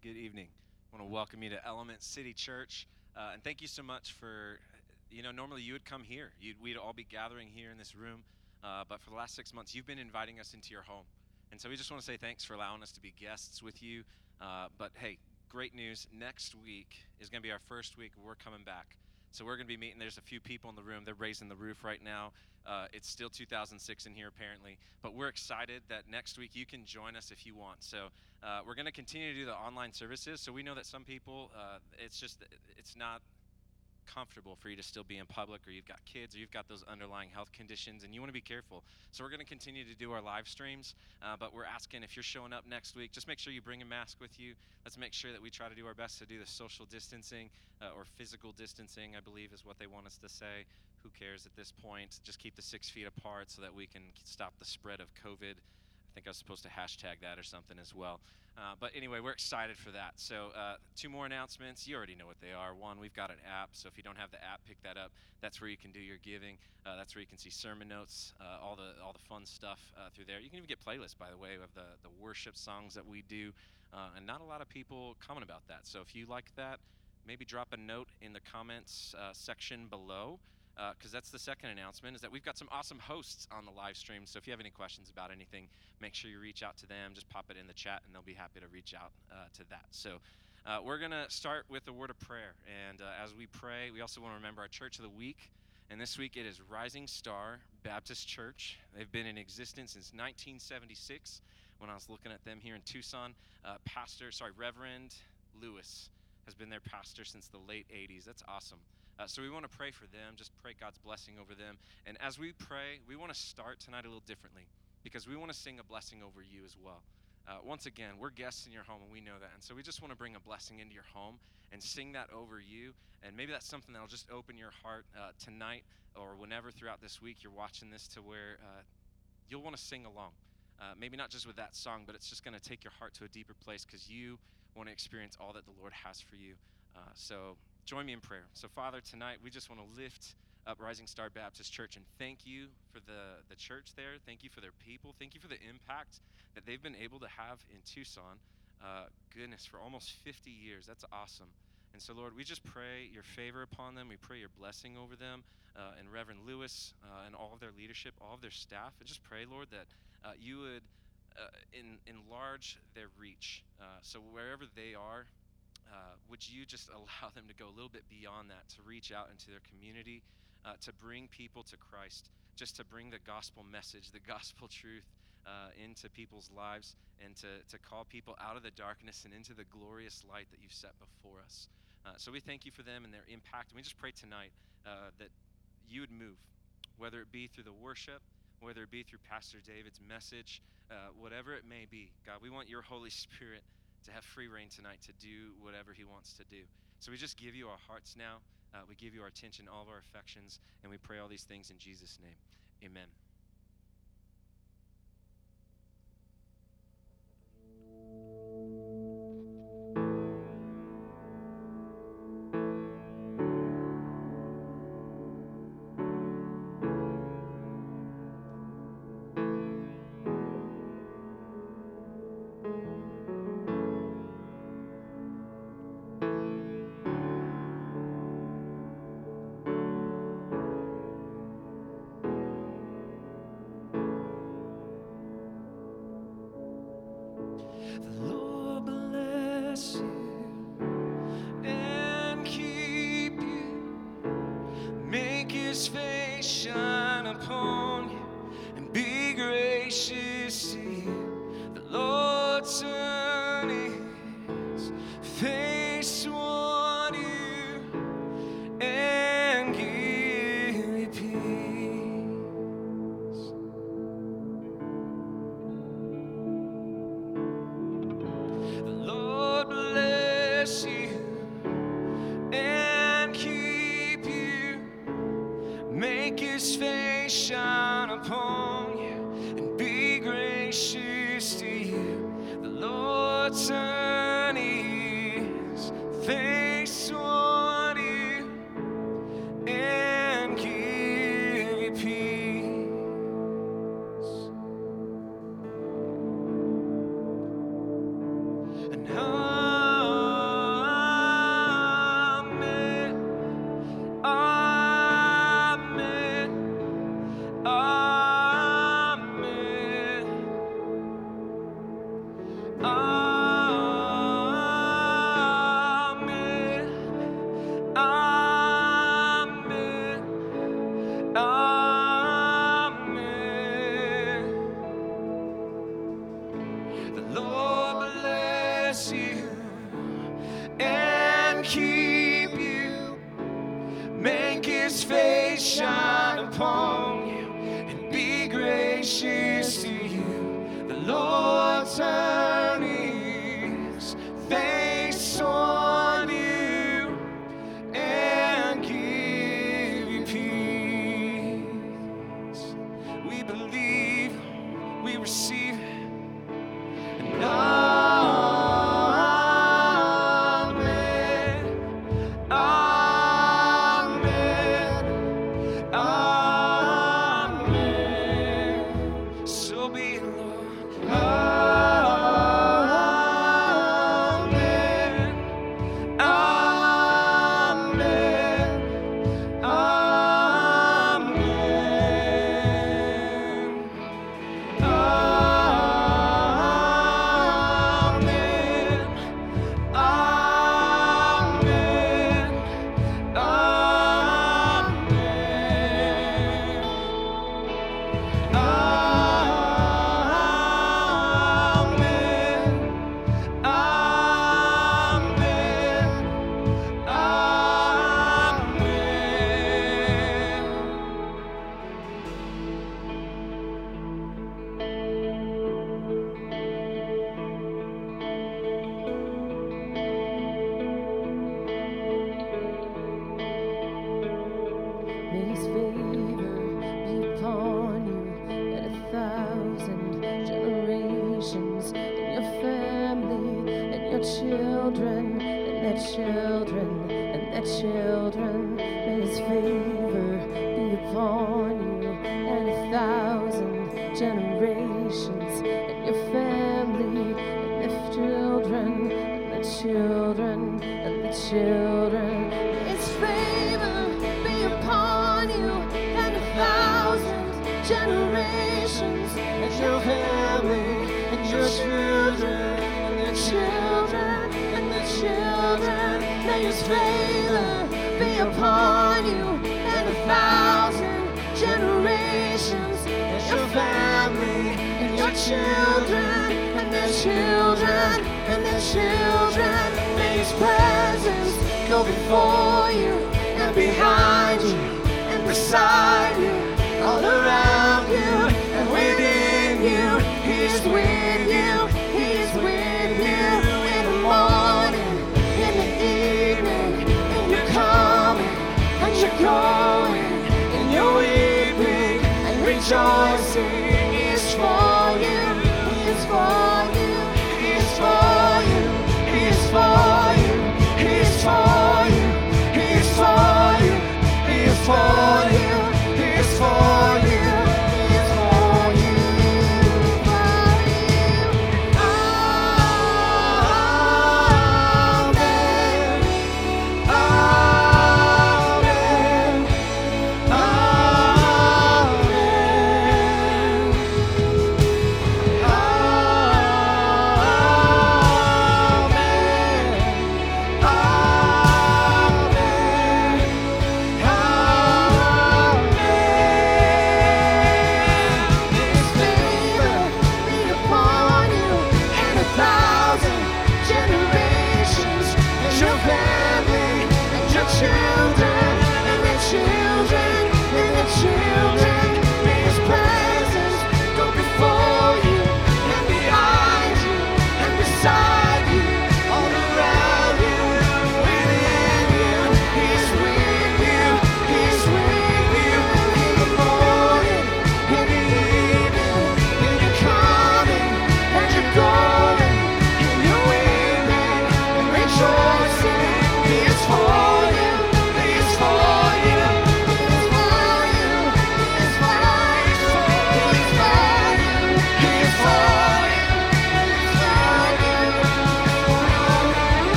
good evening. I want to welcome you to Element City Church. Uh, and thank you so much for, you know, normally you would come here. You'd, we'd all be gathering here in this room. Uh, but for the last six months, you've been inviting us into your home. And so we just want to say thanks for allowing us to be guests with you. Uh, but hey, great news. Next week is going to be our first week. We're coming back. So we're going to be meeting. There's a few people in the room. They're raising the roof right now. Uh, it's still 2006 in here, apparently. But we're excited that next week you can join us if you want. So uh, we're going to continue to do the online services. So we know that some people, uh, it's just, it's not comfortable for you to still be in public or you've got kids or you've got those underlying health conditions and you want to be careful. So we're going to continue to do our live streams, uh, but we're asking if you're showing up next week, just make sure you bring a mask with you. Let's make sure that we try to do our best to do the social distancing uh, or physical distancing, I believe is what they want us to say. Who cares at this point? Just keep the six feet apart so that we can stop the spread of COVID. I think I was supposed to hashtag that or something as well. Uh, but anyway, we're excited for that. So, uh, two more announcements. You already know what they are. One, we've got an app. So, if you don't have the app, pick that up. That's where you can do your giving. Uh, that's where you can see sermon notes, uh, all the all the fun stuff uh, through there. You can even get playlists, by the way, of the the worship songs that we do. Uh, and not a lot of people comment about that. So, if you like that, maybe drop a note in the comments section below because uh, that's the second announcement is that we've got some awesome hosts on the live stream. So if you have any questions about anything make sure you reach out to them. Just pop it in the chat and they'll be happy to reach out uh, to that. So uh, we're going to start with a word of prayer. And as we pray we also want to remember our church of the week. And this week it is rising star baptist church. They've been in existence since 1976 when i was looking at them here in tucson. Uh, pastor sorry reverend lewis has been their pastor since the late 80s that's awesome uh, so we want to pray for them, just pray God's blessing over them. And as we pray, we want to start tonight a little differently because we want to sing a blessing over you as well. Uh, once again, we're guests in your home and we know that. And so we just want to bring a blessing into your home and sing that over you. And maybe that's something that'll just open your heart uh, tonight or whenever throughout this week you're watching this to where uh, you'll want to sing along. Uh, maybe not just with that song, but it's just going to take your heart to a deeper place because you want to experience all that the Lord has for you. Uh, so join me in prayer. So, Father, tonight we just want to lift up Rising Star Baptist Church and thank you for the, the church there. Thank you for their people. Thank you for the impact that they've been able to have in Tucson. Uh, goodness, for almost 50 years. That's awesome. And so, Lord, we just pray your favor upon them. We pray your blessing over them uh, and Reverend Lewis uh, and all of their leadership, all of their staff. And just pray, Lord, that uh, you would uh, in, enlarge their reach. Uh, so, wherever they are, uh, would you just allow them to go a little bit beyond that, to reach out into their community, uh, to bring people to Christ, just to bring the gospel message, the gospel truth uh, into people's lives, and to, to call people out of the darkness and into the glorious light that you've set before us. Uh, so we thank you for them and their impact. And we just pray tonight uh, that you would move, whether it be through the worship, whether it be through Pastor David's message, uh, whatever it may be. God, we want your Holy Spirit to have free reign tonight to do whatever He wants to do. So we just give you our hearts now. Uh, we give you our attention, all of our affections, and we pray all these things in Jesus' name. Amen. And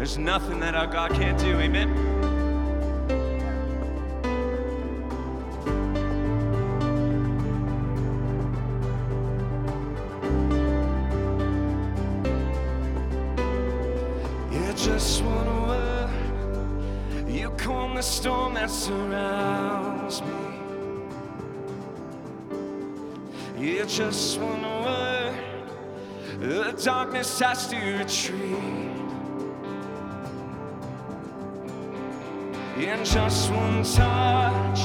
There's nothing that our God can't do. Amen. Just one word. You calm the storm that surrounds me. Yeah, just one word. The darkness has to retreat. In just one touch,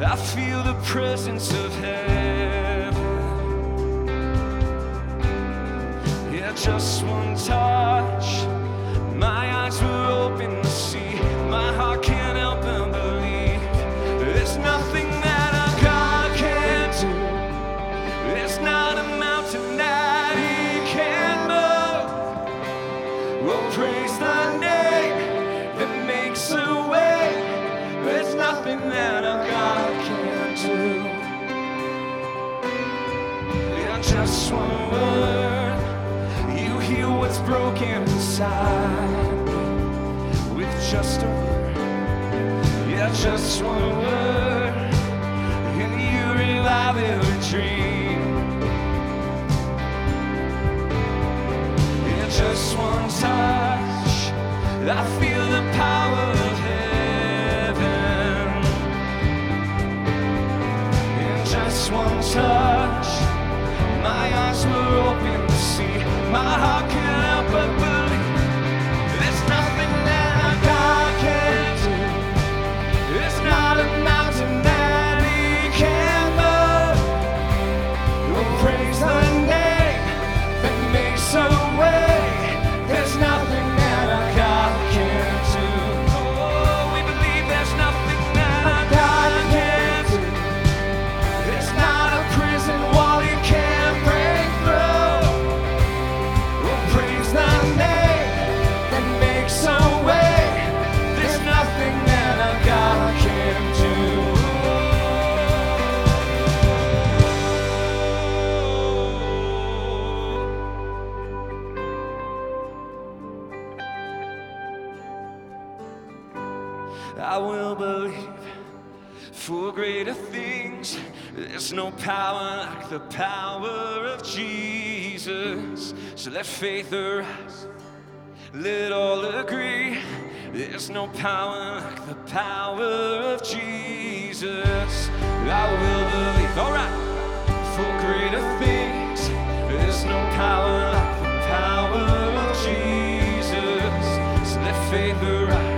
I feel the presence of heaven. Yeah, just one touch, my eyes were open to see. My heart can't with just a word. Yeah, just one word, and you revive every dream. In just one touch, I feel the power of heaven. In just one touch, my eyes were open to see. My heart no power like the power of Jesus. So let faith arise. Let all agree. There's no power like the power of Jesus. I will believe. All right. For greater things. There's no power like the power of Jesus. So let faith arise.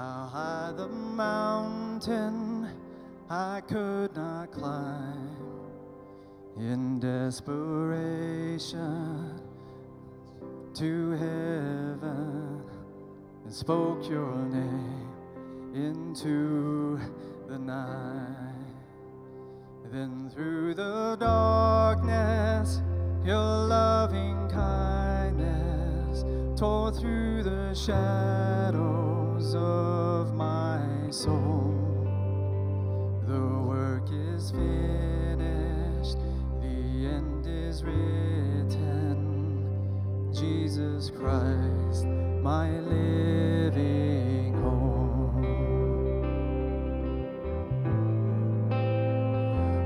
How high the mountain I could not climb. In desperation to heaven and spoke your name into the night. Then through the darkness, your loving kindness tore through the shadows of my soul. The work is finished, the end is written. Jesus Christ, my living home.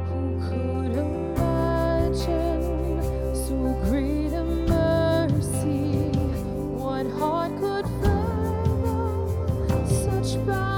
Who could imagine so great a far.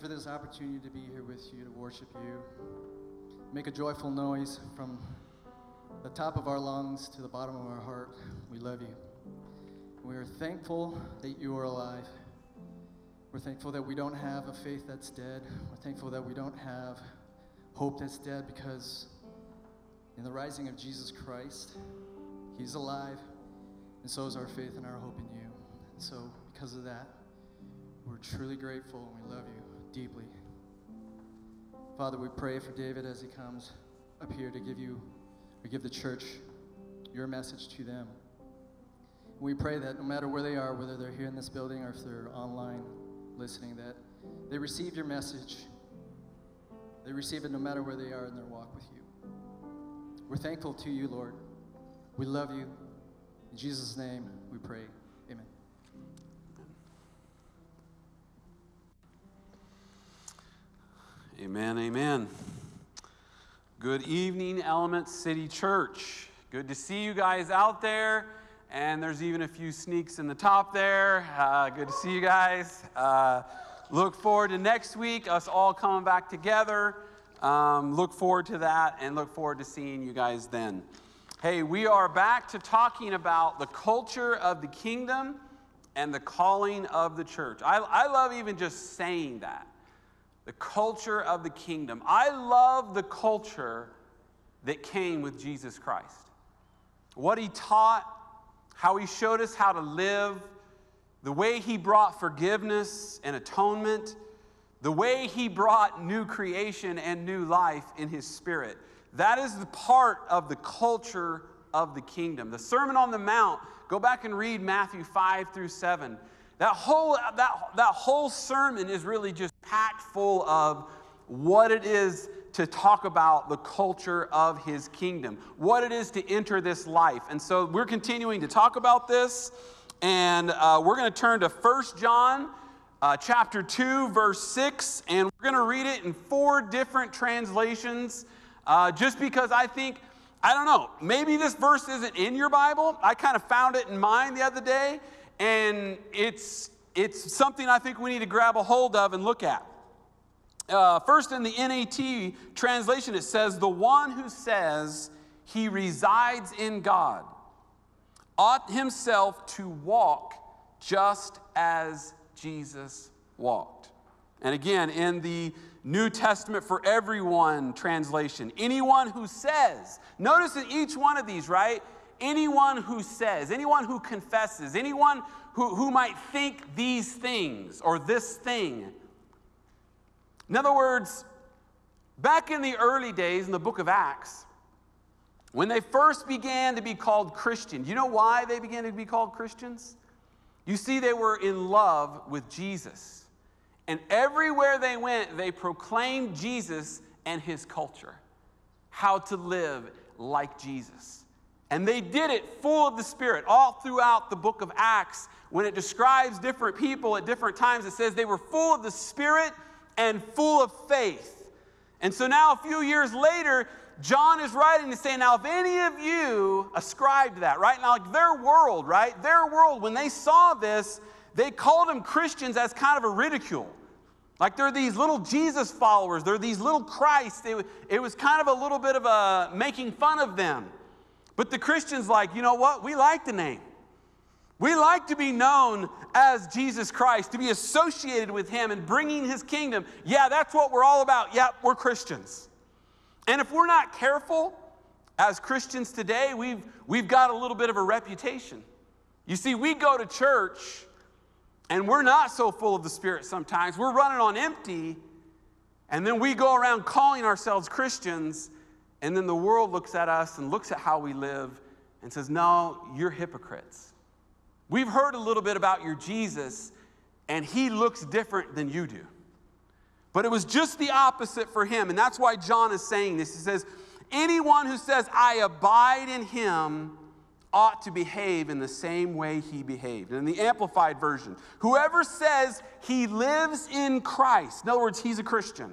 For this opportunity to be here with you, to worship you. Make a joyful noise from the top of our lungs to the bottom of our heart. We love you. We are thankful that you are alive. We're thankful that we don't have a faith that's dead. We're thankful that we don't have hope that's dead because in the rising of Jesus Christ, He's alive, and so is our faith and our hope in you. And so, because of that, we're truly grateful and we love you deeply. Father, we pray for David as he comes up here to give you, or give the church your message to them. We pray that no matter where they are, whether they're here in this building or if they're online listening, that they receive your message. They receive it no matter where they are in their walk with you. We're thankful to you, Lord. We love you. In Jesus' name we pray. Amen. Amen. Good evening, Element City Church. Good to see you guys out there. And there's even a few sneaks in the top there. Uh, good to see you guys. Uh, look forward to next week, us all coming back together. Um, look forward to that and look forward to seeing you guys then. Hey, we are back to talking about the culture of the kingdom and the calling of the church. I, I love even just saying that the culture of the kingdom. I love the culture that came with Jesus Christ. What he taught, how he showed us how to live, the way he brought forgiveness and atonement, the way he brought new creation and new life in his spirit. That is the part of the culture of the kingdom. The Sermon on the Mount, go back and read Matthew 5 through 7. That whole, that, that whole sermon is really just packed full of what it is to talk about the culture of his kingdom, what it is to enter this life. And so we're continuing to talk about this, and uh, we're going to turn to First John uh, chapter 2, verse 6, and we're going to read it in four different translations uh, just because I think. I don't know, maybe this verse isn't in your Bible. I kind of found it in mine the other day, and it's, it's something I think we need to grab a hold of and look at. Uh, first, in the NET translation, it says, The one who says he resides in God ought himself to walk just as Jesus walked. And again, in the New Testament for everyone translation, anyone who says, notice in each one of these, right? Anyone who says, anyone who confesses, anyone who, who might think these things or this thing. In other words, back in the early days in the book of Acts, when they first began to be called Christian, you know why they began to be called Christians? You see, they were in love with Jesus. And everywhere they went, they proclaimed Jesus and his culture, how to live like Jesus. And they did it full of the Spirit all throughout the book of Acts. When it describes different people at different times, it says they were full of the Spirit and full of faith. And so now, a few years later, John is writing to say, now, if any of you ascribe to that, right? Now, like their world, right? Their world, when they saw this, they called them Christians as kind of a ridicule. Like they're these little Jesus followers, they're these little Christ. It was kind of a little bit of a making fun of them. But the Christians, like, you know what? We like the name. We like to be known as Jesus Christ, to be associated with Him and bringing His kingdom. Yeah, that's what we're all about. Yep, we're Christians. And if we're not careful, as Christians today, we've, we've got a little bit of a reputation. You see, we go to church and we're not so full of the Spirit sometimes. We're running on empty, and then we go around calling ourselves Christians, and then the world looks at us and looks at how we live and says, No, you're hypocrites. We've heard a little bit about your Jesus, and he looks different than you do. But it was just the opposite for him, and that's why John is saying this. He says, Anyone who says, I abide in him, ought to behave in the same way he behaved. And in the Amplified Version, whoever says he lives in Christ, in other words, he's a Christian,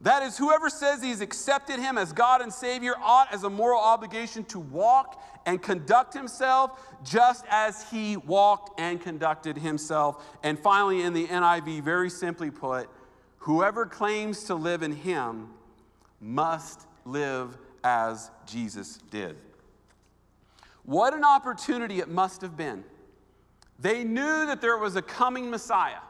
That is, whoever says he's accepted him as God and Savior ought, as a moral obligation, to walk and conduct himself just as he walked and conducted himself. And finally, in the NIV, very simply put, whoever claims to live in him must live as Jesus did. What an opportunity it must have been. They knew that there was a coming Messiah.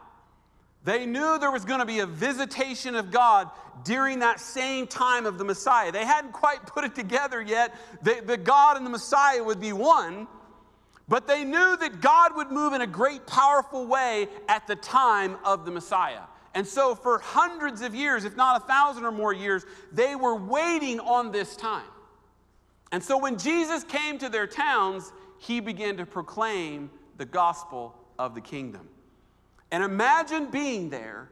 They knew there was going to be a visitation of God during that same time of the Messiah. They hadn't quite put it together yet that the God and the Messiah would be one, but they knew that God would move in a great, powerful way at the time of the Messiah. And so, for hundreds of years, if not a thousand or more years, they were waiting on this time. And so, when Jesus came to their towns, he began to proclaim the gospel of the kingdom. And imagine being there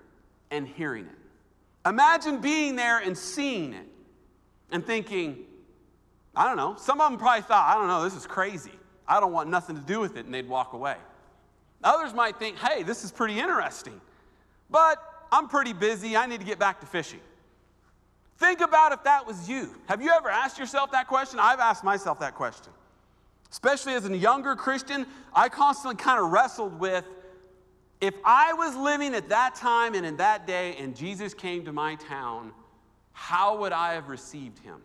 and hearing it. Imagine being there and seeing it and thinking, I don't know. Some of them probably thought, I don't know, this is crazy. I don't want nothing to do with it, and they'd walk away. Others might think, hey, this is pretty interesting, but I'm pretty busy. I need to get back to fishing. Think about if that was you. Have you ever asked yourself that question? I've asked myself that question. Especially as a younger Christian, I constantly kind of wrestled with if I was living at that time and in that day and Jesus came to my town, how would I have received him?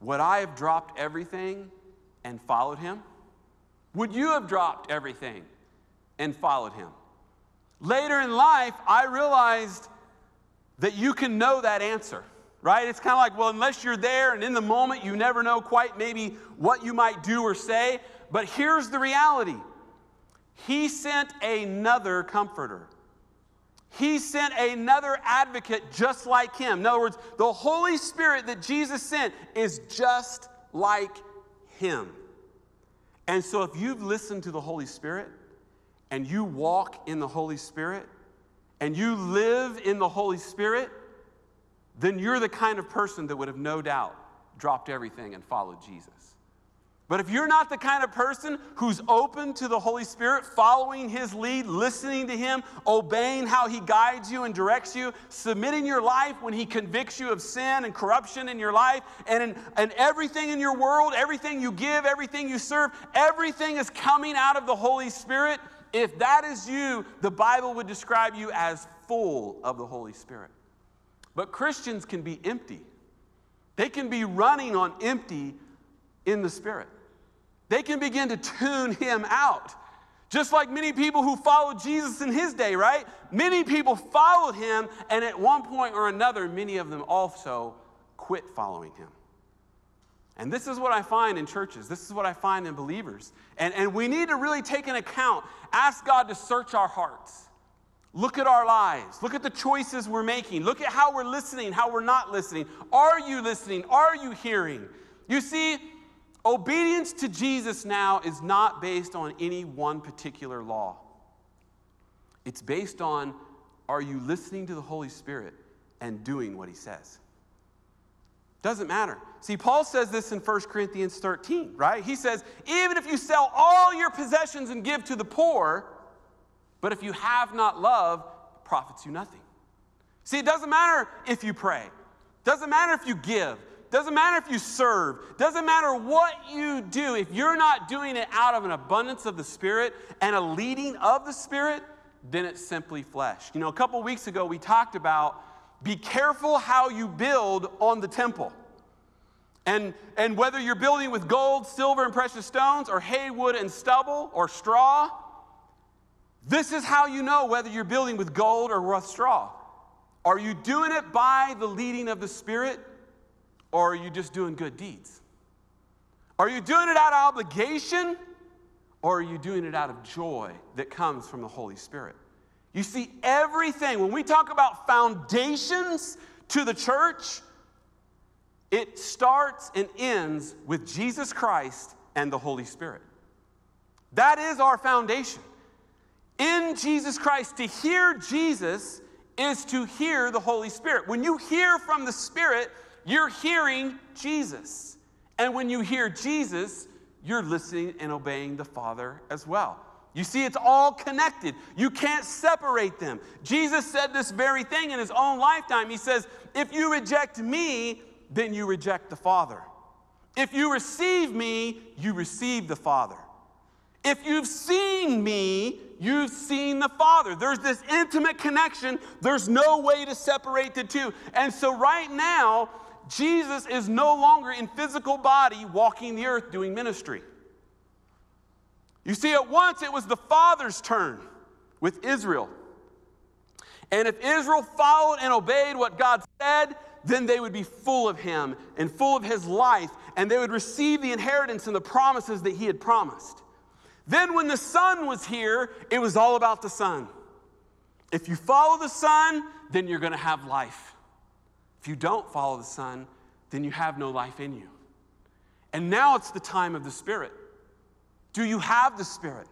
Would I have dropped everything and followed him? Would you have dropped everything and followed him? Later in life, I realized that you can know that answer, right? It's kind of like, well, unless you're there and in the moment, you never know quite maybe what you might do or say. But here's the reality He sent another comforter. He sent another advocate just like him. In other words, the Holy Spirit that Jesus sent is just like him. And so, if you've listened to the Holy Spirit and you walk in the Holy Spirit and you live in the Holy Spirit, then you're the kind of person that would have no doubt dropped everything and followed Jesus. But if you're not the kind of person who's open to the Holy Spirit, following His lead, listening to Him, obeying how He guides you and directs you, submitting your life when He convicts you of sin and corruption in your life, and, in, and everything in your world, everything you give, everything you serve, everything is coming out of the Holy Spirit. If that is you, the Bible would describe you as full of the Holy Spirit. But Christians can be empty, they can be running on empty in the Spirit they can begin to tune him out. Just like many people who followed Jesus in his day, right? Many people followed him, and at one point or another, many of them also quit following him. And this is what I find in churches. This is what I find in believers. And, and we need to really take an account, ask God to search our hearts. Look at our lives. Look at the choices we're making. Look at how we're listening, how we're not listening. Are you listening? Are you hearing? You see, Obedience to Jesus now is not based on any one particular law. It's based on are you listening to the Holy Spirit and doing what he says? Doesn't matter. See, Paul says this in 1 Corinthians 13, right? He says, even if you sell all your possessions and give to the poor, but if you have not love, profits you nothing. See, it doesn't matter if you pray, doesn't matter if you give, doesn't matter if you serve, doesn't matter what you do, if you're not doing it out of an abundance of the Spirit and a leading of the Spirit, then it's simply flesh. You know, a couple weeks ago we talked about be careful how you build on the temple. And, and whether you're building with gold, silver, and precious stones, or hay, wood, and stubble, or straw, this is how you know whether you're building with gold or with straw. Are you doing it by the leading of the Spirit? Or are you just doing good deeds? Are you doing it out of obligation? Or are you doing it out of joy that comes from the Holy Spirit? You see, everything, when we talk about foundations to the church, it starts and ends with Jesus Christ and the Holy Spirit. That is our foundation. In Jesus Christ, to hear Jesus is to hear the Holy Spirit. When you hear from the Spirit, you're hearing Jesus. And when you hear Jesus, you're listening and obeying the Father as well. You see, it's all connected. You can't separate them. Jesus said this very thing in his own lifetime. He says, If you reject me, then you reject the Father. If you receive me, you receive the Father. If you've seen me, you've seen the Father. There's this intimate connection. There's no way to separate the two. And so, right now, Jesus is no longer in physical body walking the earth doing ministry. You see, at once it was the Father's turn with Israel. And if Israel followed and obeyed what God said, then they would be full of Him and full of His life, and they would receive the inheritance and the promises that He had promised. Then, when the Son was here, it was all about the Son. If you follow the Son, then you're going to have life. If you don't follow the Son, then you have no life in you. And now it's the time of the Spirit. Do you have the Spirit?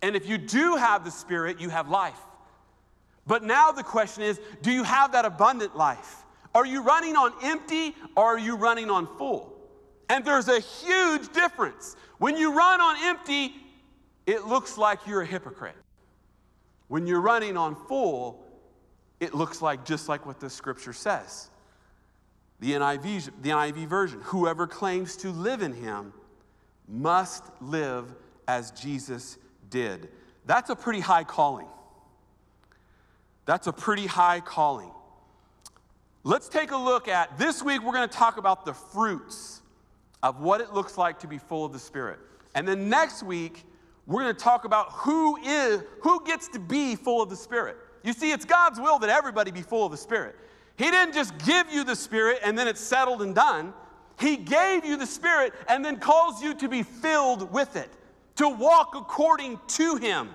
And if you do have the Spirit, you have life. But now the question is do you have that abundant life? Are you running on empty or are you running on full? And there's a huge difference. When you run on empty, it looks like you're a hypocrite. When you're running on full, it looks like just like what the scripture says. The NIV, the NIV version whoever claims to live in him must live as Jesus did. That's a pretty high calling. That's a pretty high calling. Let's take a look at this week, we're going to talk about the fruits of what it looks like to be full of the Spirit. And then next week, we're going to talk about who is who gets to be full of the Spirit. You see, it's God's will that everybody be full of the Spirit. He didn't just give you the Spirit and then it's settled and done. He gave you the Spirit and then calls you to be filled with it, to walk according to Him.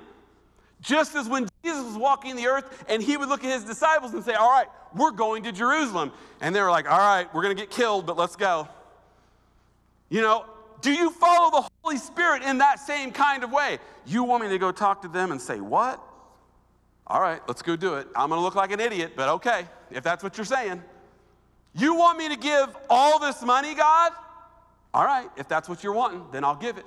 Just as when Jesus was walking the earth and he would look at his disciples and say, All right, we're going to Jerusalem. And they were like, All right, we're going to get killed, but let's go. You know, do you follow the Holy Spirit in that same kind of way? You want me to go talk to them and say, What? All right, let's go do it. I'm going to look like an idiot, but okay, if that's what you're saying. You want me to give all this money, God? All right, if that's what you're wanting, then I'll give it.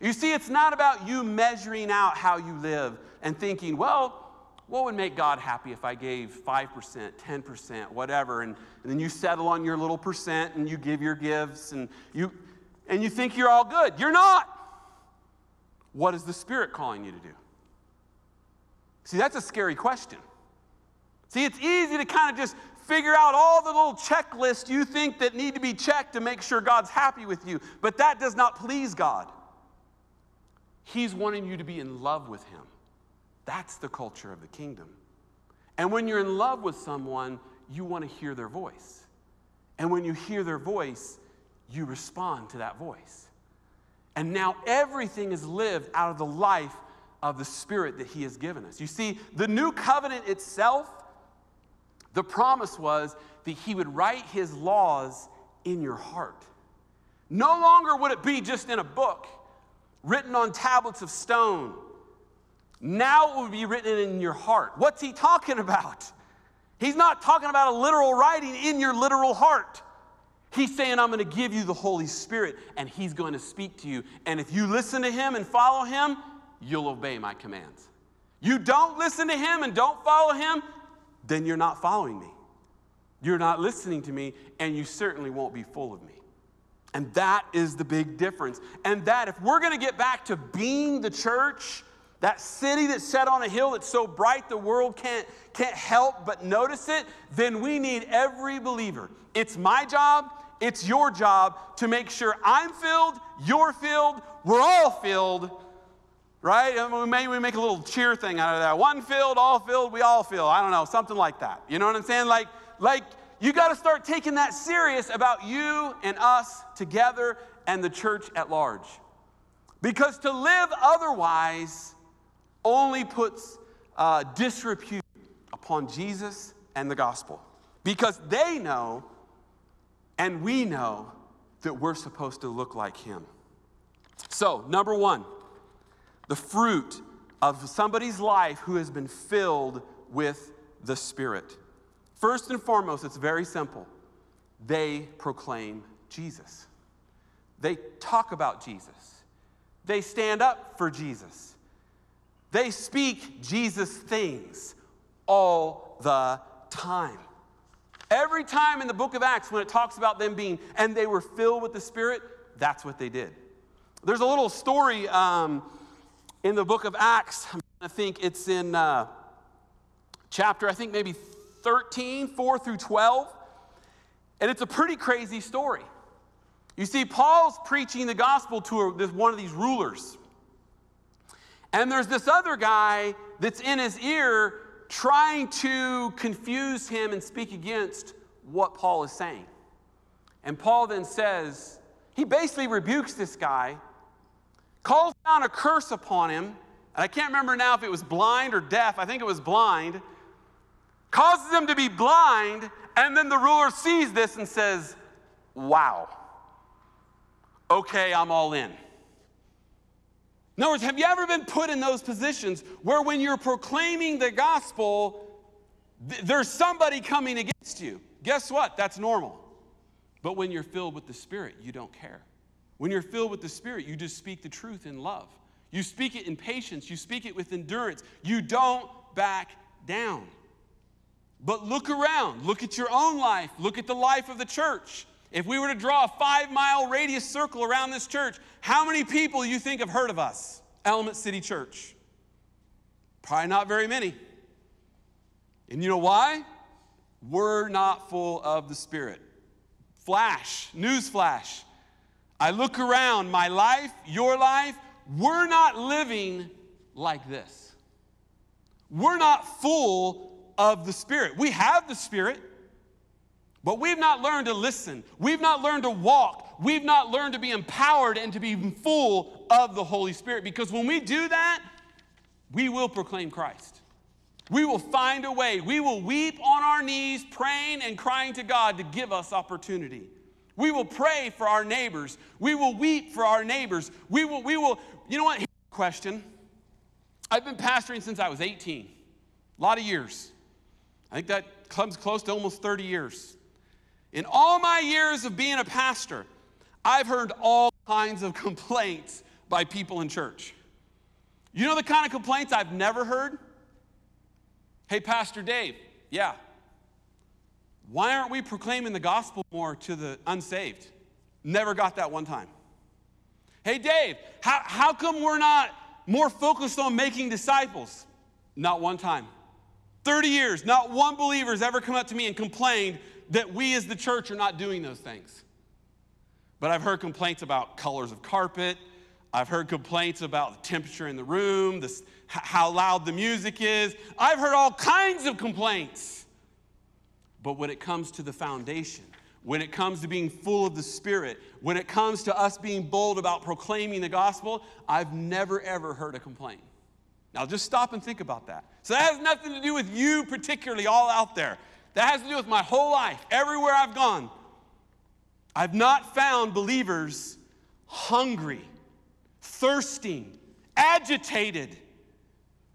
You see, it's not about you measuring out how you live and thinking, well, what would make God happy if I gave 5%, 10%, whatever, and, and then you settle on your little percent and you give your gifts and you and you think you're all good. You're not. What is the Spirit calling you to do? See, that's a scary question. See, it's easy to kind of just figure out all the little checklists you think that need to be checked to make sure God's happy with you, but that does not please God. He's wanting you to be in love with Him. That's the culture of the kingdom. And when you're in love with someone, you want to hear their voice. And when you hear their voice, you respond to that voice. And now everything is lived out of the life of the Spirit that He has given us. You see, the new covenant itself, the promise was that He would write His laws in your heart. No longer would it be just in a book written on tablets of stone. Now it would be written in your heart. What's He talking about? He's not talking about a literal writing in your literal heart. He's saying, I'm going to give you the Holy Spirit and He's going to speak to you. And if you listen to Him and follow Him, you'll obey my commands. You don't listen to Him and don't follow Him, then you're not following me. You're not listening to me, and you certainly won't be full of me. And that is the big difference. And that, if we're going to get back to being the church, that city that's set on a hill that's so bright the world can't, can't help but notice it, then we need every believer. It's my job, it's your job to make sure I'm filled, you're filled, we're all filled, right? And we may we make a little cheer thing out of that. One filled, all filled, we all fill. I don't know, something like that. You know what I'm saying? Like, like you got to start taking that serious about you and us together and the church at large. Because to live otherwise only puts uh, disrepute upon Jesus and the gospel. Because they know and we know that we're supposed to look like him. So, number one, the fruit of somebody's life who has been filled with the Spirit. First and foremost, it's very simple. They proclaim Jesus. They talk about Jesus. They stand up for Jesus. They speak Jesus things all the time. Every time in the book of Acts, when it talks about them being, and they were filled with the Spirit, that's what they did. There's a little story um, in the book of Acts. I think it's in uh, chapter, I think maybe 13, 4 through 12. And it's a pretty crazy story. You see, Paul's preaching the gospel to one of these rulers. And there's this other guy that's in his ear trying to confuse him and speak against what Paul is saying. And Paul then says, he basically rebukes this guy, calls down a curse upon him, and I can't remember now if it was blind or deaf, I think it was blind, causes him to be blind, and then the ruler sees this and says, Wow, okay, I'm all in. In other words, have you ever been put in those positions where when you're proclaiming the gospel, th- there's somebody coming against you? Guess what? That's normal. But when you're filled with the Spirit, you don't care. When you're filled with the Spirit, you just speak the truth in love. You speak it in patience, you speak it with endurance. You don't back down. But look around, look at your own life, look at the life of the church. If we were to draw a five mile radius circle around this church, how many people you think have heard of us? Element City Church. Probably not very many. And you know why? We're not full of the Spirit. Flash, news flash. I look around my life, your life, we're not living like this. We're not full of the Spirit. We have the Spirit. But we've not learned to listen. We've not learned to walk. We've not learned to be empowered and to be full of the Holy Spirit. Because when we do that, we will proclaim Christ. We will find a way. We will weep on our knees, praying and crying to God to give us opportunity. We will pray for our neighbors. We will weep for our neighbors. We will, we will, you know what? Question. I've been pastoring since I was 18, a lot of years. I think that comes close to almost 30 years. In all my years of being a pastor, I've heard all kinds of complaints by people in church. You know the kind of complaints I've never heard? Hey, Pastor Dave, yeah. Why aren't we proclaiming the gospel more to the unsaved? Never got that one time. Hey, Dave, how, how come we're not more focused on making disciples? Not one time. 30 years, not one believer has ever come up to me and complained that we as the church are not doing those things. But I've heard complaints about colors of carpet. I've heard complaints about the temperature in the room, how loud the music is. I've heard all kinds of complaints. But when it comes to the foundation, when it comes to being full of the Spirit, when it comes to us being bold about proclaiming the gospel, I've never ever heard a complaint. Now just stop and think about that. So that has nothing to do with you, particularly, all out there. That has to do with my whole life, everywhere I've gone. I've not found believers hungry, thirsting, agitated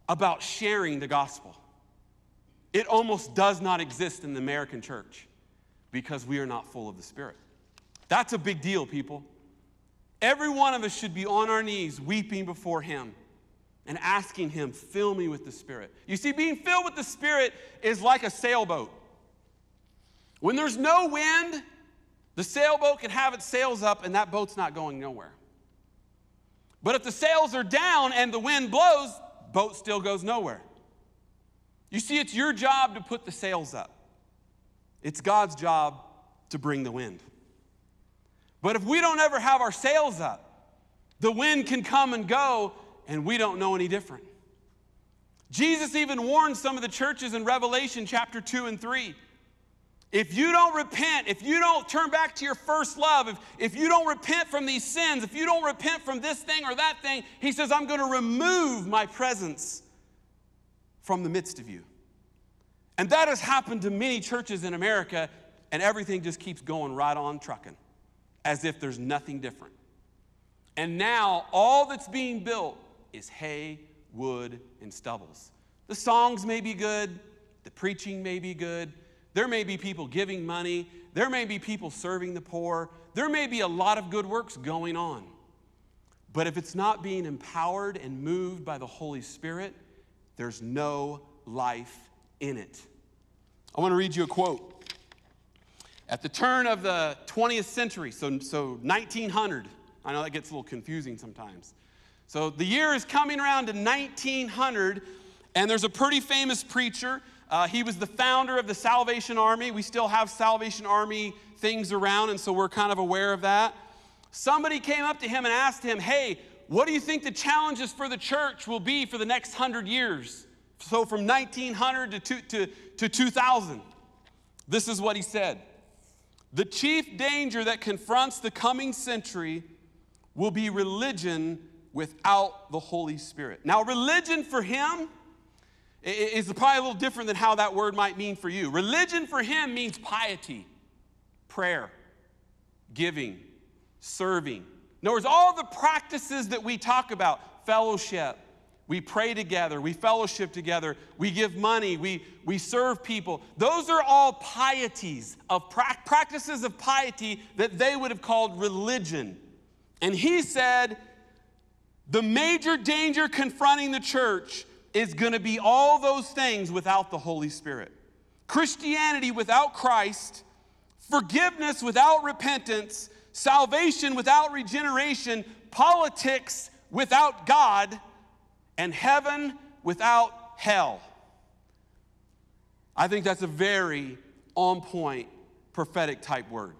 about sharing the gospel. It almost does not exist in the American church because we are not full of the Spirit. That's a big deal, people. Every one of us should be on our knees weeping before Him and asking Him, fill me with the Spirit. You see, being filled with the Spirit is like a sailboat. When there's no wind, the sailboat can have its sails up and that boat's not going nowhere. But if the sails are down and the wind blows, boat still goes nowhere. You see, it's your job to put the sails up. It's God's job to bring the wind. But if we don't ever have our sails up, the wind can come and go and we don't know any different. Jesus even warned some of the churches in Revelation chapter 2 and 3 if you don't repent, if you don't turn back to your first love, if, if you don't repent from these sins, if you don't repent from this thing or that thing, he says, I'm going to remove my presence from the midst of you. And that has happened to many churches in America, and everything just keeps going right on trucking as if there's nothing different. And now all that's being built is hay, wood, and stubbles. The songs may be good, the preaching may be good there may be people giving money. There may be people serving the poor. There may be a lot of good works going on. But if it's not being empowered and moved by the Holy Spirit, there's no life in it. I want to read you a quote. At the turn of the 20th century, so, so 1900, I know that gets a little confusing sometimes. So the year is coming around to 1900, and there's a pretty famous preacher. Uh, he was the founder of the Salvation Army. We still have Salvation Army things around, and so we're kind of aware of that. Somebody came up to him and asked him, Hey, what do you think the challenges for the church will be for the next hundred years? So from 1900 to, two, to, to 2000. This is what he said The chief danger that confronts the coming century will be religion without the Holy Spirit. Now, religion for him is probably a little different than how that word might mean for you. Religion for him means piety, prayer, giving, serving. In other words, all the practices that we talk about, fellowship, we pray together, we fellowship together, we give money, we, we serve people. Those are all pieties of pra- practices of piety that they would have called religion. And he said, the major danger confronting the church is going to be all those things without the Holy Spirit. Christianity without Christ, forgiveness without repentance, salvation without regeneration, politics without God, and heaven without hell. I think that's a very on point prophetic type word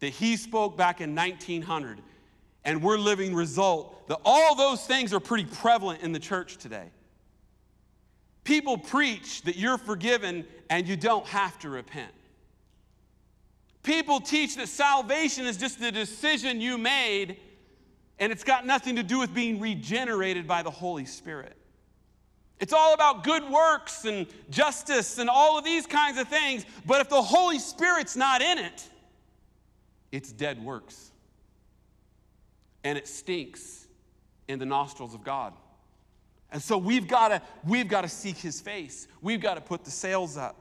that he spoke back in 1900 and we're living result that all those things are pretty prevalent in the church today. People preach that you're forgiven and you don't have to repent. People teach that salvation is just the decision you made and it's got nothing to do with being regenerated by the Holy Spirit. It's all about good works and justice and all of these kinds of things, but if the Holy Spirit's not in it, it's dead works and it stinks in the nostrils of God. And so we've got to we've got to seek his face. We've got to put the sails up.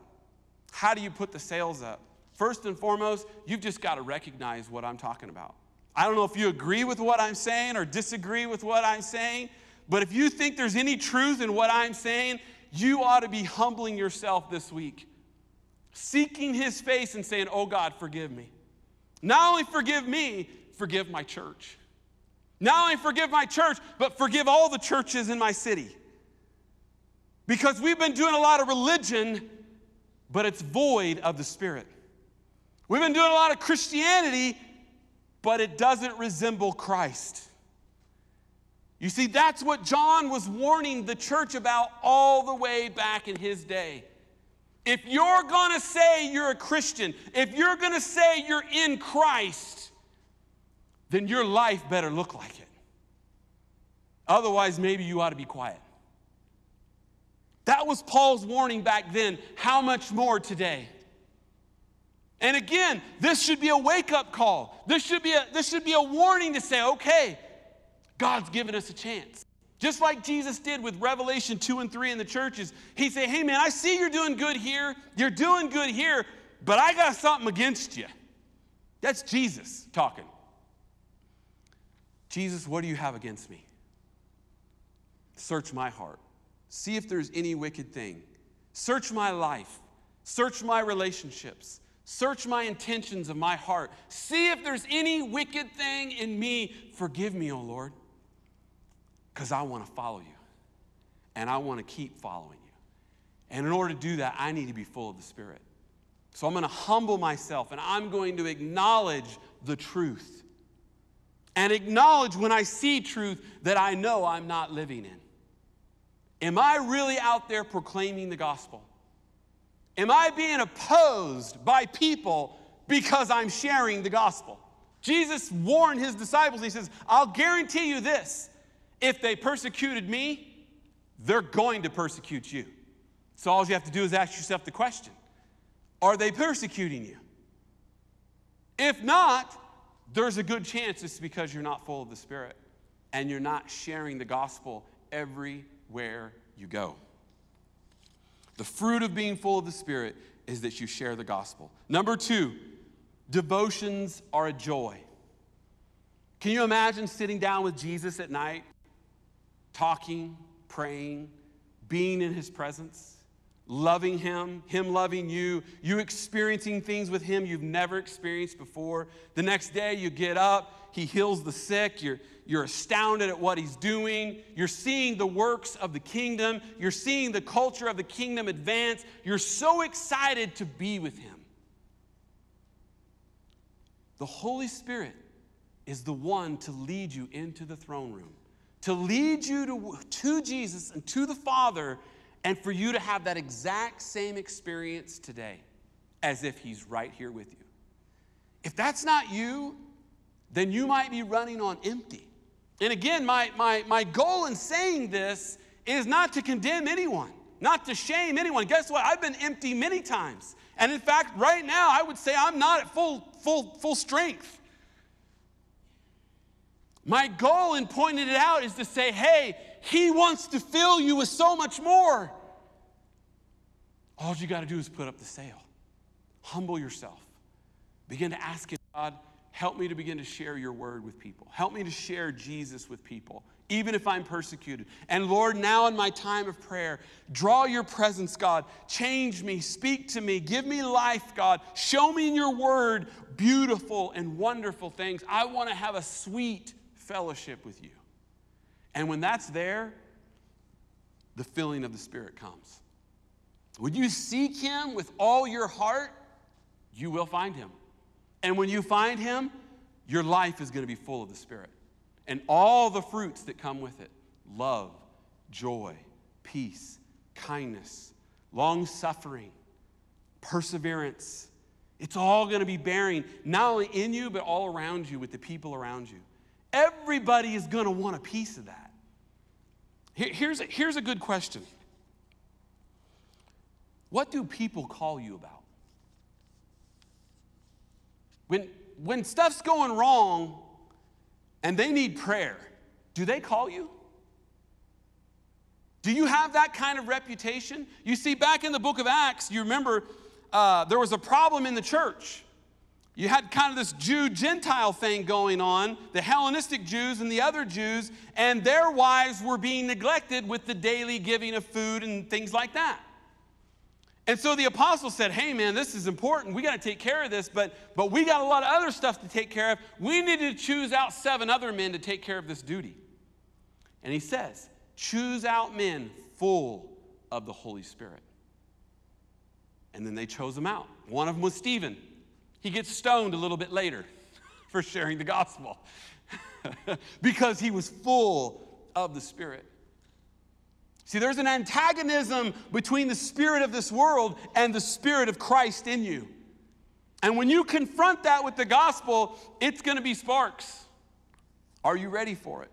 How do you put the sails up? First and foremost, you've just got to recognize what I'm talking about. I don't know if you agree with what I'm saying or disagree with what I'm saying, but if you think there's any truth in what I'm saying, you ought to be humbling yourself this week, seeking his face and saying, Oh God, forgive me. Not only forgive me, forgive my church. Not only forgive my church, but forgive all the churches in my city. Because we've been doing a lot of religion, but it's void of the Spirit. We've been doing a lot of Christianity, but it doesn't resemble Christ. You see, that's what John was warning the church about all the way back in his day. If you're gonna say you're a Christian, if you're gonna say you're in Christ, then your life better look like it. Otherwise, maybe you ought to be quiet. That was Paul's warning back then. How much more today? And again, this should be a wake up call. This should, be a, this should be a warning to say, okay, God's given us a chance. Just like Jesus did with Revelation 2 and 3 in the churches. He said, hey man, I see you're doing good here. You're doing good here, but I got something against you. That's Jesus talking. Jesus, what do you have against me? Search my heart. See if there's any wicked thing. Search my life. Search my relationships. Search my intentions of my heart. See if there's any wicked thing in me. Forgive me, O Lord, because I want to follow you and I want to keep following you. And in order to do that, I need to be full of the Spirit. So I'm going to humble myself and I'm going to acknowledge the truth and acknowledge when I see truth that I know I'm not living in. Am I really out there proclaiming the gospel? Am I being opposed by people because I'm sharing the gospel? Jesus warned his disciples, he says, I'll guarantee you this if they persecuted me, they're going to persecute you. So all you have to do is ask yourself the question Are they persecuting you? If not, there's a good chance it's because you're not full of the Spirit and you're not sharing the gospel everywhere you go. The fruit of being full of the Spirit is that you share the gospel. Number two, devotions are a joy. Can you imagine sitting down with Jesus at night, talking, praying, being in his presence, loving him, him loving you, you experiencing things with him you've never experienced before? The next day you get up, he heals the sick, you're, you're astounded at what he's doing, you're seeing the works of the kingdom, you're seeing the culture of the kingdom advance, you're so excited to be with him. The Holy Spirit is the one to lead you into the throne room, to lead you to, to Jesus and to the Father, and for you to have that exact same experience today as if He's right here with you. If that's not you, then you might be running on empty. And again, my, my, my goal in saying this is not to condemn anyone, not to shame anyone. Guess what? I've been empty many times. And in fact, right now, I would say I'm not at full, full, full strength. My goal in pointing it out is to say, hey, he wants to fill you with so much more. All you got to do is put up the sail. Humble yourself. Begin to ask him, God, help me to begin to share your word with people. Help me to share Jesus with people, even if I'm persecuted. And Lord, now in my time of prayer, draw your presence, God. Change me, speak to me, give me life, God. Show me in your word beautiful and wonderful things. I want to have a sweet fellowship with you. And when that's there, the filling of the Spirit comes. Would you seek Him with all your heart, you will find Him. And when you find Him, your life is going to be full of the Spirit and all the fruits that come with it love, joy, peace, kindness, long suffering, perseverance. It's all going to be bearing not only in you, but all around you with the people around you. Everybody is going to want a piece of that. Here's a, here's a good question What do people call you about? When, when stuff's going wrong and they need prayer, do they call you? Do you have that kind of reputation? You see, back in the book of Acts, you remember uh, there was a problem in the church. You had kind of this Jew Gentile thing going on, the Hellenistic Jews and the other Jews, and their wives were being neglected with the daily giving of food and things like that. And so the apostle said, Hey, man, this is important. We got to take care of this, but, but we got a lot of other stuff to take care of. We need to choose out seven other men to take care of this duty. And he says, Choose out men full of the Holy Spirit. And then they chose them out. One of them was Stephen. He gets stoned a little bit later for sharing the gospel because he was full of the Spirit. See, there's an antagonism between the spirit of this world and the spirit of Christ in you. And when you confront that with the gospel, it's going to be sparks. Are you ready for it?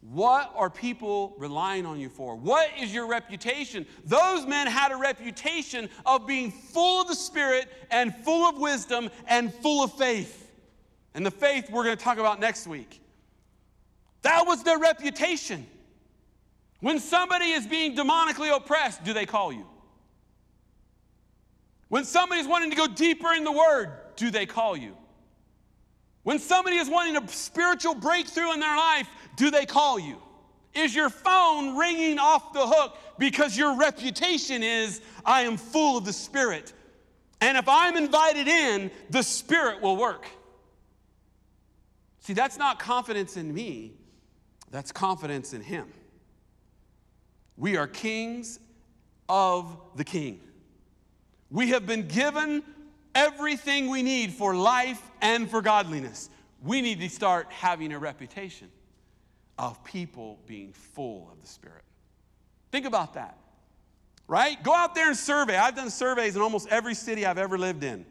What are people relying on you for? What is your reputation? Those men had a reputation of being full of the Spirit and full of wisdom and full of faith. And the faith we're going to talk about next week. That was their reputation. When somebody is being demonically oppressed, do they call you? When somebody's wanting to go deeper in the Word, do they call you? When somebody is wanting a spiritual breakthrough in their life, do they call you? Is your phone ringing off the hook because your reputation is, I am full of the Spirit? And if I'm invited in, the Spirit will work. See, that's not confidence in me, that's confidence in Him. We are kings of the King. We have been given everything we need for life and for godliness. We need to start having a reputation of people being full of the Spirit. Think about that, right? Go out there and survey. I've done surveys in almost every city I've ever lived in.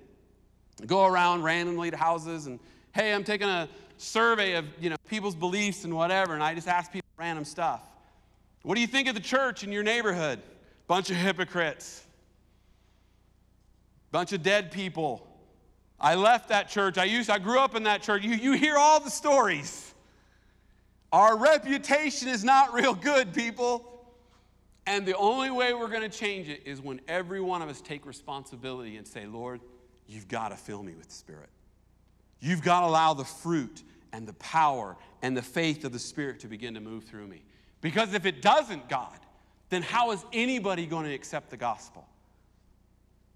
Go around randomly to houses and, hey, I'm taking a survey of you know people's beliefs and whatever, and I just ask people random stuff. What do you think of the church in your neighborhood? Bunch of hypocrites. Bunch of dead people. I left that church. I used I grew up in that church. You, you hear all the stories. Our reputation is not real good, people. And the only way we're going to change it is when every one of us take responsibility and say, Lord, you've got to fill me with the Spirit. You've got to allow the fruit and the power and the faith of the Spirit to begin to move through me. Because if it doesn't, God, then how is anybody going to accept the gospel?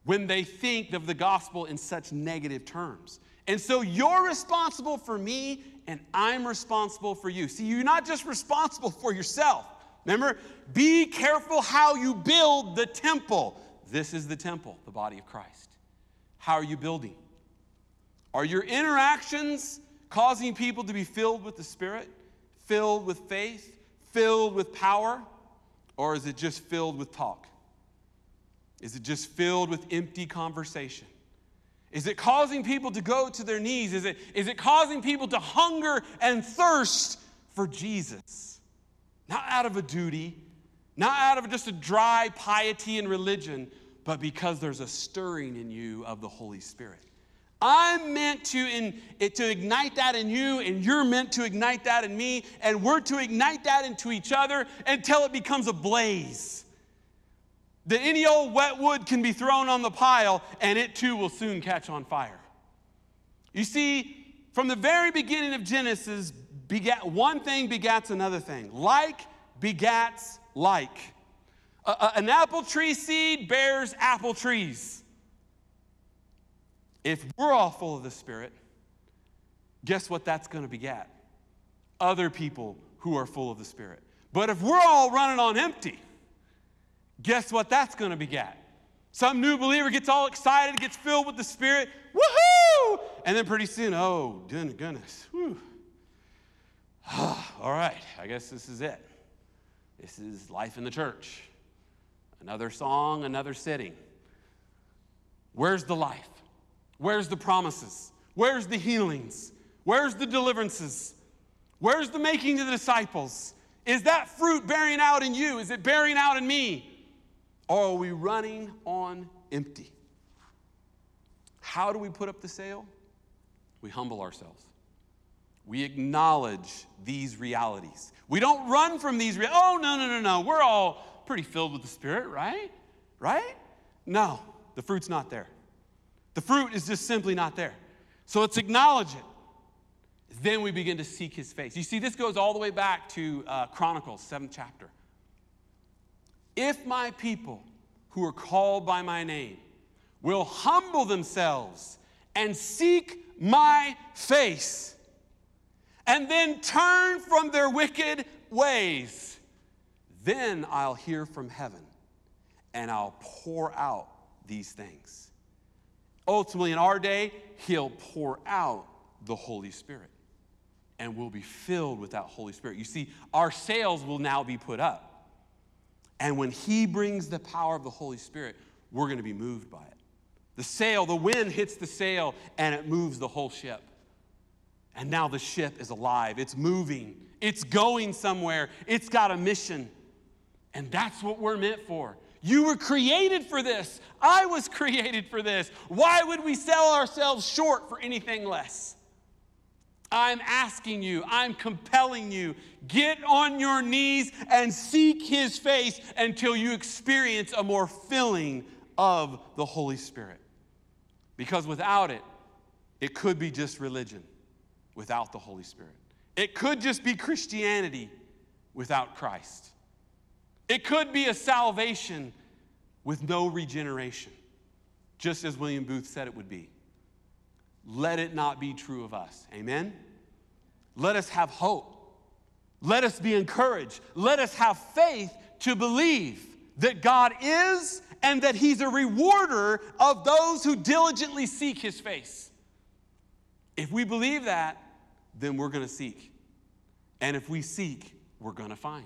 When they think of the gospel in such negative terms. And so you're responsible for me, and I'm responsible for you. See, you're not just responsible for yourself. Remember, be careful how you build the temple. This is the temple, the body of Christ. How are you building? Are your interactions causing people to be filled with the Spirit, filled with faith, filled with power? Or is it just filled with talk? Is it just filled with empty conversation? Is it causing people to go to their knees? Is it, is it causing people to hunger and thirst for Jesus? Not out of a duty, not out of just a dry piety and religion, but because there's a stirring in you of the Holy Spirit. I'm meant to, in, eh, to ignite that in you, and you're meant to ignite that in me, and we're to ignite that into each other until it becomes a blaze. That any old wet wood can be thrown on the pile, and it too will soon catch on fire. You see, from the very beginning of Genesis, begat, one thing begats another thing. Like begats like. A, a, an apple tree seed bears apple trees. If we're all full of the Spirit, guess what that's going to beget? Other people who are full of the Spirit. But if we're all running on empty, guess what that's going to beget? Some new believer gets all excited, gets filled with the Spirit, woohoo! And then pretty soon, oh, goodness, all right, I guess this is it. This is life in the church. Another song, another sitting. Where's the life? Where's the promises? Where's the healings? Where's the deliverances? Where's the making of the disciples? Is that fruit bearing out in you? Is it bearing out in me? Or are we running on empty? How do we put up the sail? We humble ourselves. We acknowledge these realities. We don't run from these. Re- oh, no, no, no, no. We're all pretty filled with the Spirit, right? Right? No, the fruit's not there. The fruit is just simply not there. So let's acknowledge it. Then we begin to seek his face. You see, this goes all the way back to uh, Chronicles, seventh chapter. If my people who are called by my name will humble themselves and seek my face, and then turn from their wicked ways, then I'll hear from heaven and I'll pour out these things. Ultimately, in our day, He'll pour out the Holy Spirit and we'll be filled with that Holy Spirit. You see, our sails will now be put up. And when He brings the power of the Holy Spirit, we're going to be moved by it. The sail, the wind hits the sail and it moves the whole ship. And now the ship is alive, it's moving, it's going somewhere, it's got a mission. And that's what we're meant for. You were created for this. I was created for this. Why would we sell ourselves short for anything less? I'm asking you, I'm compelling you, get on your knees and seek his face until you experience a more filling of the Holy Spirit. Because without it, it could be just religion without the Holy Spirit. It could just be Christianity without Christ. It could be a salvation with no regeneration, just as William Booth said it would be. Let it not be true of us. Amen? Let us have hope. Let us be encouraged. Let us have faith to believe that God is and that He's a rewarder of those who diligently seek His face. If we believe that, then we're going to seek. And if we seek, we're going to find.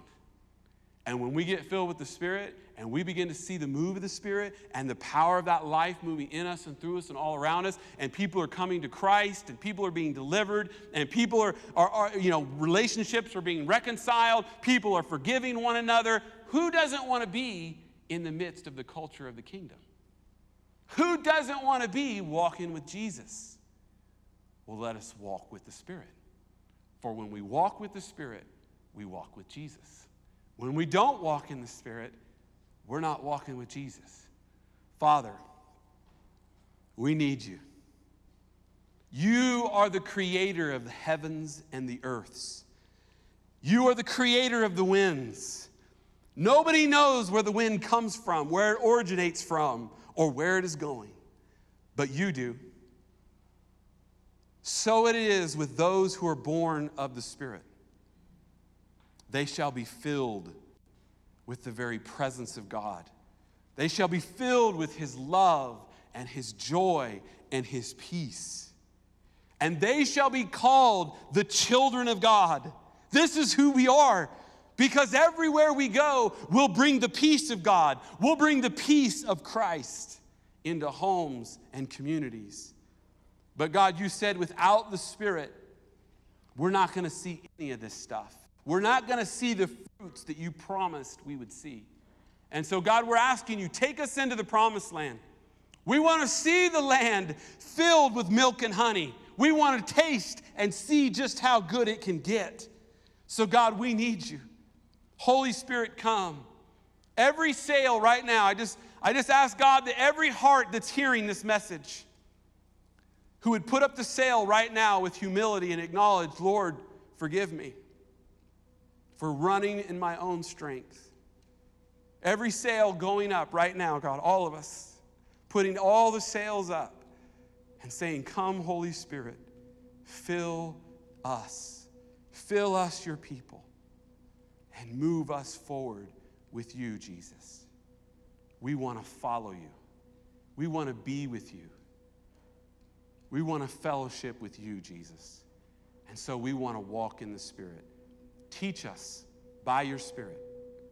And when we get filled with the Spirit and we begin to see the move of the Spirit and the power of that life moving in us and through us and all around us, and people are coming to Christ and people are being delivered and people are, are, are you know, relationships are being reconciled, people are forgiving one another, who doesn't want to be in the midst of the culture of the kingdom? Who doesn't want to be walking with Jesus? Well, let us walk with the Spirit. For when we walk with the Spirit, we walk with Jesus. When we don't walk in the Spirit, we're not walking with Jesus. Father, we need you. You are the creator of the heavens and the earths. You are the creator of the winds. Nobody knows where the wind comes from, where it originates from, or where it is going, but you do. So it is with those who are born of the Spirit. They shall be filled with the very presence of God. They shall be filled with His love and His joy and His peace. And they shall be called the children of God. This is who we are. Because everywhere we go, we'll bring the peace of God. We'll bring the peace of Christ into homes and communities. But God, you said without the Spirit, we're not going to see any of this stuff. We're not going to see the fruits that you promised we would see. And so, God, we're asking you, take us into the promised land. We want to see the land filled with milk and honey. We want to taste and see just how good it can get. So, God, we need you. Holy Spirit, come. Every sail right now, I just, I just ask God that every heart that's hearing this message, who would put up the sail right now with humility and acknowledge, Lord, forgive me for running in my own strength. Every sail going up right now, God, all of us, putting all the sails up and saying, Come, Holy Spirit, fill us, fill us, your people, and move us forward with you, Jesus. We want to follow you, we want to be with you. We want to fellowship with you, Jesus. And so we want to walk in the Spirit. Teach us by your Spirit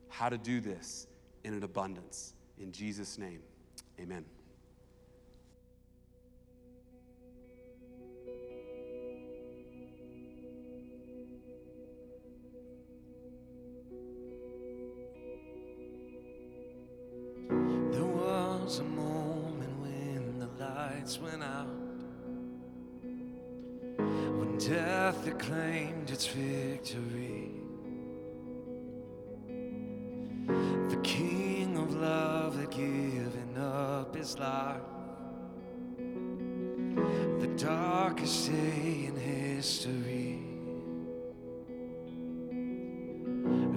how to do this in an abundance. In Jesus' name, amen. Darkest day in history.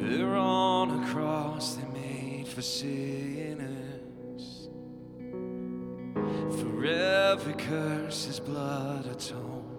There on a cross they made for sinners. For every curse his blood atoned.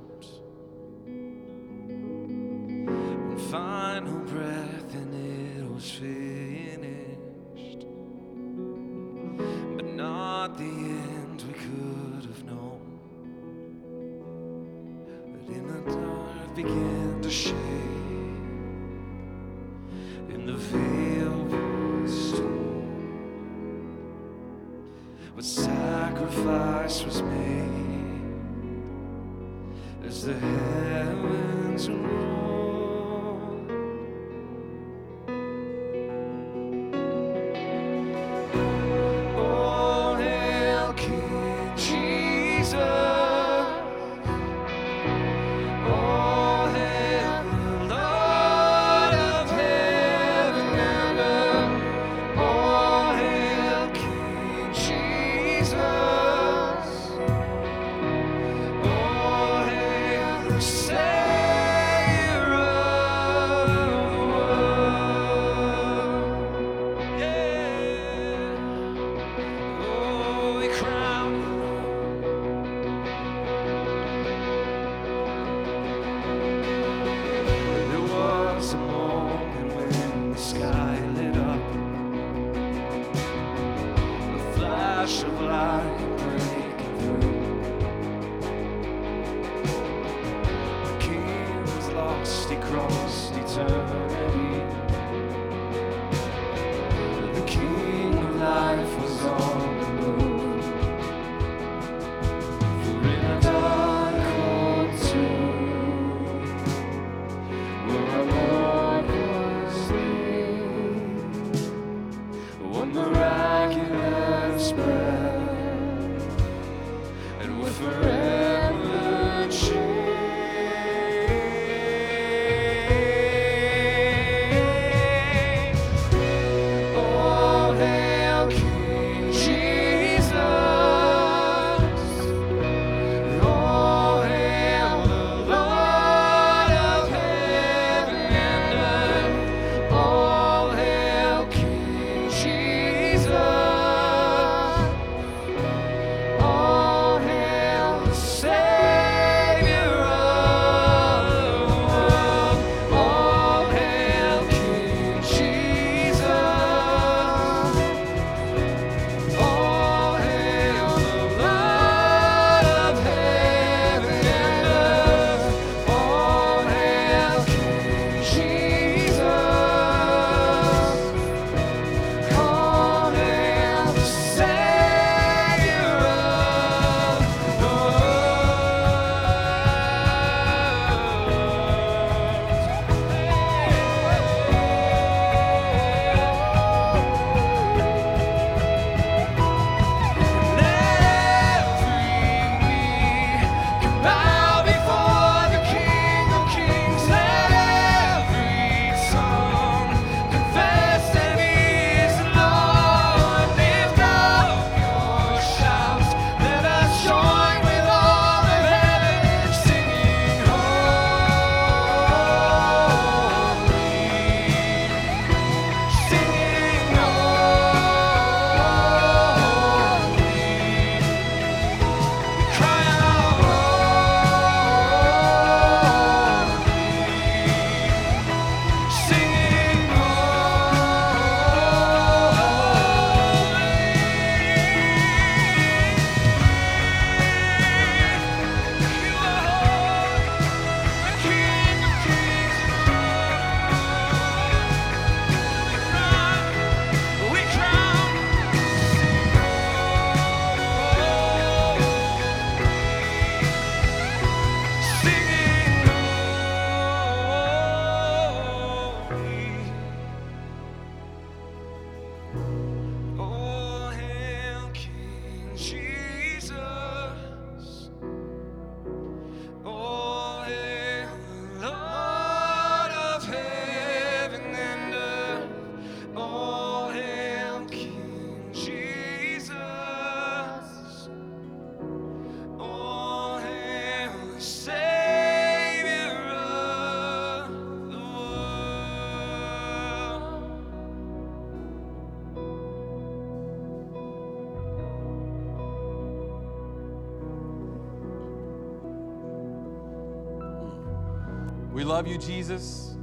We love you, Jesus.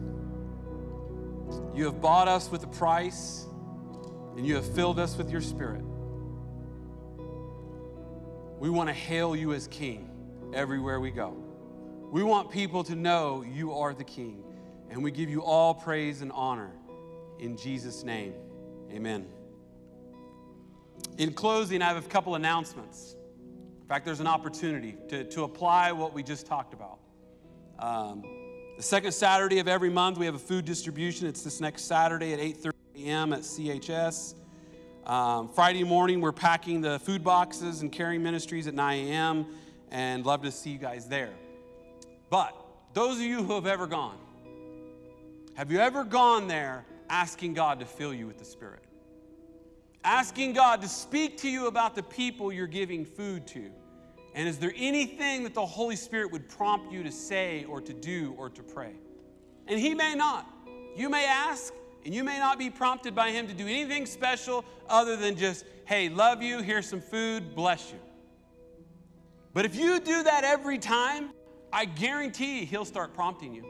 You have bought us with a price, and you have filled us with your spirit. We want to hail you as King everywhere we go. We want people to know you are the King, and we give you all praise and honor in Jesus' name. Amen. In closing, I have a couple announcements. In fact, there's an opportunity to, to apply what we just talked about. Um, the second Saturday of every month, we have a food distribution. It's this next Saturday at 8:30 a.m. at CHS. Um, Friday morning, we're packing the food boxes and carrying ministries at 9 a.m. and love to see you guys there. But those of you who have ever gone, have you ever gone there asking God to fill you with the Spirit? Asking God to speak to you about the people you're giving food to. And is there anything that the Holy Spirit would prompt you to say or to do or to pray? And He may not. You may ask, and you may not be prompted by Him to do anything special other than just, hey, love you, here's some food, bless you. But if you do that every time, I guarantee He'll start prompting you.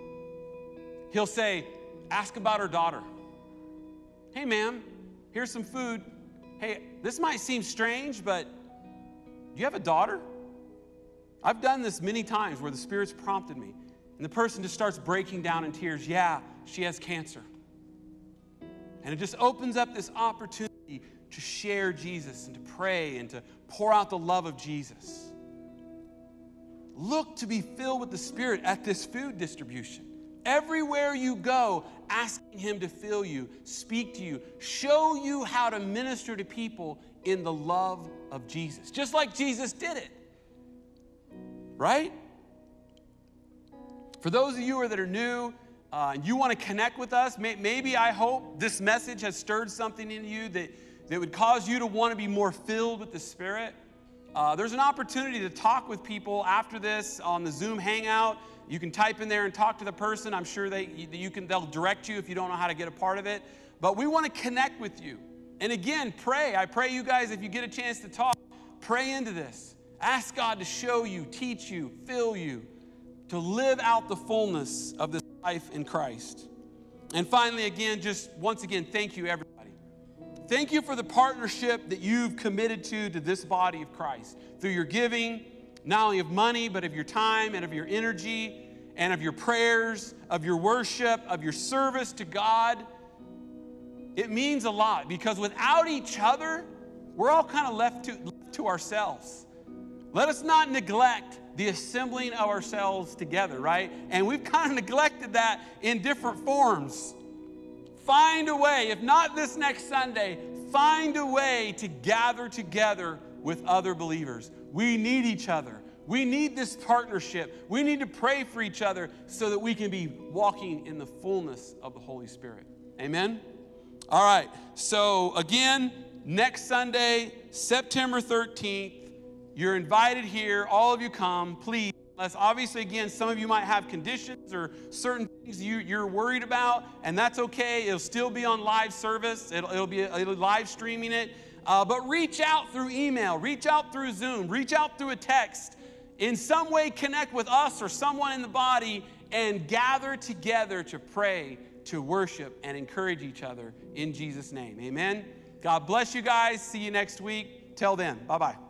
He'll say, ask about her daughter. Hey, ma'am, here's some food. Hey, this might seem strange, but you have a daughter? I've done this many times where the Spirit's prompted me, and the person just starts breaking down in tears. Yeah, she has cancer. And it just opens up this opportunity to share Jesus and to pray and to pour out the love of Jesus. Look to be filled with the Spirit at this food distribution. Everywhere you go, asking Him to fill you, speak to you, show you how to minister to people in the love of Jesus, just like Jesus did it. Right? For those of you that are new, uh, and you want to connect with us, may, maybe I hope this message has stirred something in you that, that would cause you to want to be more filled with the Spirit. Uh, there's an opportunity to talk with people after this on the Zoom Hangout. You can type in there and talk to the person. I'm sure they, you can, they'll direct you if you don't know how to get a part of it. But we want to connect with you. And again, pray. I pray you guys, if you get a chance to talk, pray into this. Ask God to show you, teach you, fill you, to live out the fullness of this life in Christ. And finally, again, just once again, thank you, everybody. Thank you for the partnership that you've committed to to this body of Christ through your giving, not only of money, but of your time and of your energy and of your prayers, of your worship, of your service to God. It means a lot because without each other, we're all kind of left to, left to ourselves. Let us not neglect the assembling of ourselves together, right? And we've kind of neglected that in different forms. Find a way, if not this next Sunday, find a way to gather together with other believers. We need each other. We need this partnership. We need to pray for each other so that we can be walking in the fullness of the Holy Spirit. Amen? All right. So, again, next Sunday, September 13th, you're invited here. All of you come, please. Unless, obviously, again, some of you might have conditions or certain things you, you're worried about, and that's okay. It'll still be on live service, it'll, it'll be it'll live streaming it. Uh, but reach out through email, reach out through Zoom, reach out through a text. In some way, connect with us or someone in the body and gather together to pray, to worship, and encourage each other in Jesus' name. Amen. God bless you guys. See you next week. Till then, bye bye.